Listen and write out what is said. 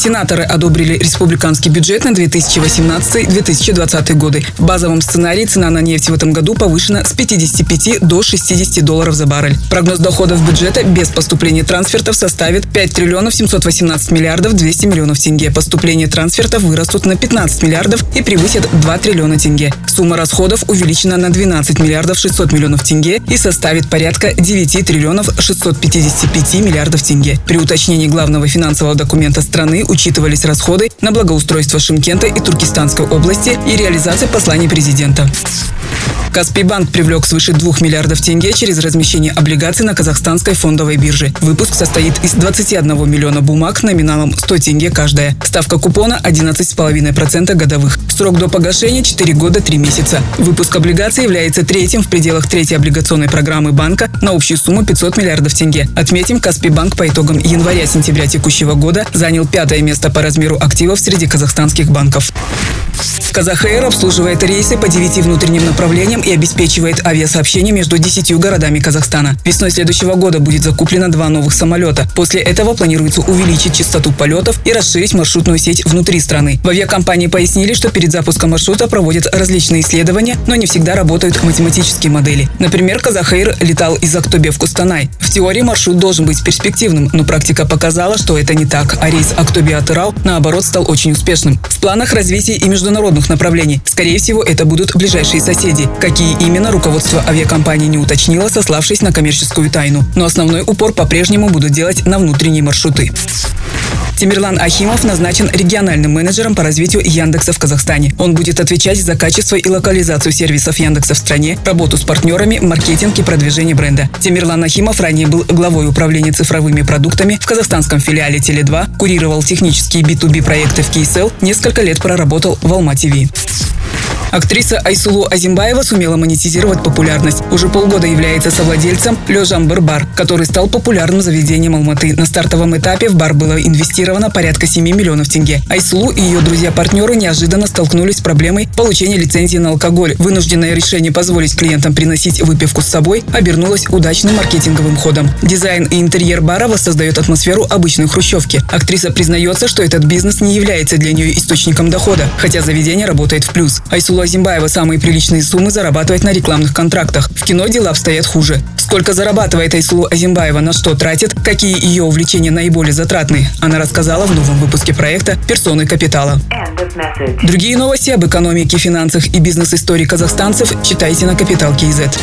Сенаторы одобрили республиканский бюджет на 2018-2020 годы. В базовом сценарии цена на нефть в этом году повышена с 55 до 60 долларов за баррель. Прогноз доходов бюджета без поступления трансфертов составит 5 триллионов 718 миллиардов 200 миллионов тенге. Поступления трансфертов вырастут на 15 миллиардов и превысят 2 триллиона тенге. Сумма расходов увеличена на 12 миллиардов 600 миллионов тенге и составит порядка 9 триллионов 655 миллиардов тенге. При уточнении главного финансового документа страны учитывались расходы на благоустройство Шимкента и Туркестанской области и реализация посланий президента. Каспий банк привлек свыше 2 миллиардов тенге через размещение облигаций на казахстанской фондовой бирже. Выпуск состоит из 21 миллиона бумаг номиналом 100 тенге каждая. Ставка купона 11,5% годовых. Срок до погашения 4 года 3 месяца. Выпуск облигаций является третьим в пределах третьей облигационной программы банка на общую сумму 500 миллиардов тенге. Отметим, Каспий банк по итогам января-сентября текущего года занял пятое место по размеру активов среди казахстанских банков. Казахэйр обслуживает рейсы по 9 внутренним направлениям и обеспечивает авиасообщение между 10 городами Казахстана. Весной следующего года будет закуплено два новых самолета. После этого планируется увеличить частоту полетов и расширить маршрутную сеть внутри страны. В авиакомпании пояснили, что перед запуском маршрута проводят различные исследования, но не всегда работают математические модели. Например, Казахэйр летал из Актобе в Кустанай. В теории маршрут должен быть перспективным, но практика показала, что это не так, а рейс Актобе-Атырау, наоборот, стал очень успешным. В планах развития и международных международных направлений. Скорее всего, это будут ближайшие соседи. Какие именно, руководство авиакомпании не уточнило, сославшись на коммерческую тайну. Но основной упор по-прежнему будут делать на внутренние маршруты. Тимирлан Ахимов назначен региональным менеджером по развитию Яндекса в Казахстане. Он будет отвечать за качество и локализацию сервисов Яндекса в стране, работу с партнерами, маркетинг и продвижение бренда. Тимирлан Ахимов ранее был главой управления цифровыми продуктами в казахстанском филиале Теле2, курировал технические B2B проекты в KSL, несколько лет проработал в TV. Актриса Айсулу Азимбаева сумела монетизировать популярность. Уже полгода является совладельцем Лежамбер бар, который стал популярным заведением Алматы. На стартовом этапе в бар было инвестировано порядка 7 миллионов тенге. Айсулу и ее друзья-партнеры неожиданно столкнулись с проблемой получения лицензии на алкоголь. Вынужденное решение позволить клиентам приносить выпивку с собой обернулось удачным маркетинговым ходом. Дизайн и интерьер бара воссоздает атмосферу обычной хрущевки. Актриса признается, что этот бизнес не является для нее источником дохода, хотя заведение работает в плюс. Айсулу Абдулла Зимбаева самые приличные суммы зарабатывает на рекламных контрактах. В кино дела обстоят хуже. Сколько зарабатывает Айсулу Азимбаева, на что тратит, какие ее увлечения наиболее затратные, она рассказала в новом выпуске проекта «Персоны капитала». Другие новости об экономике, финансах и бизнес-истории казахстанцев читайте на Капитал Киезет.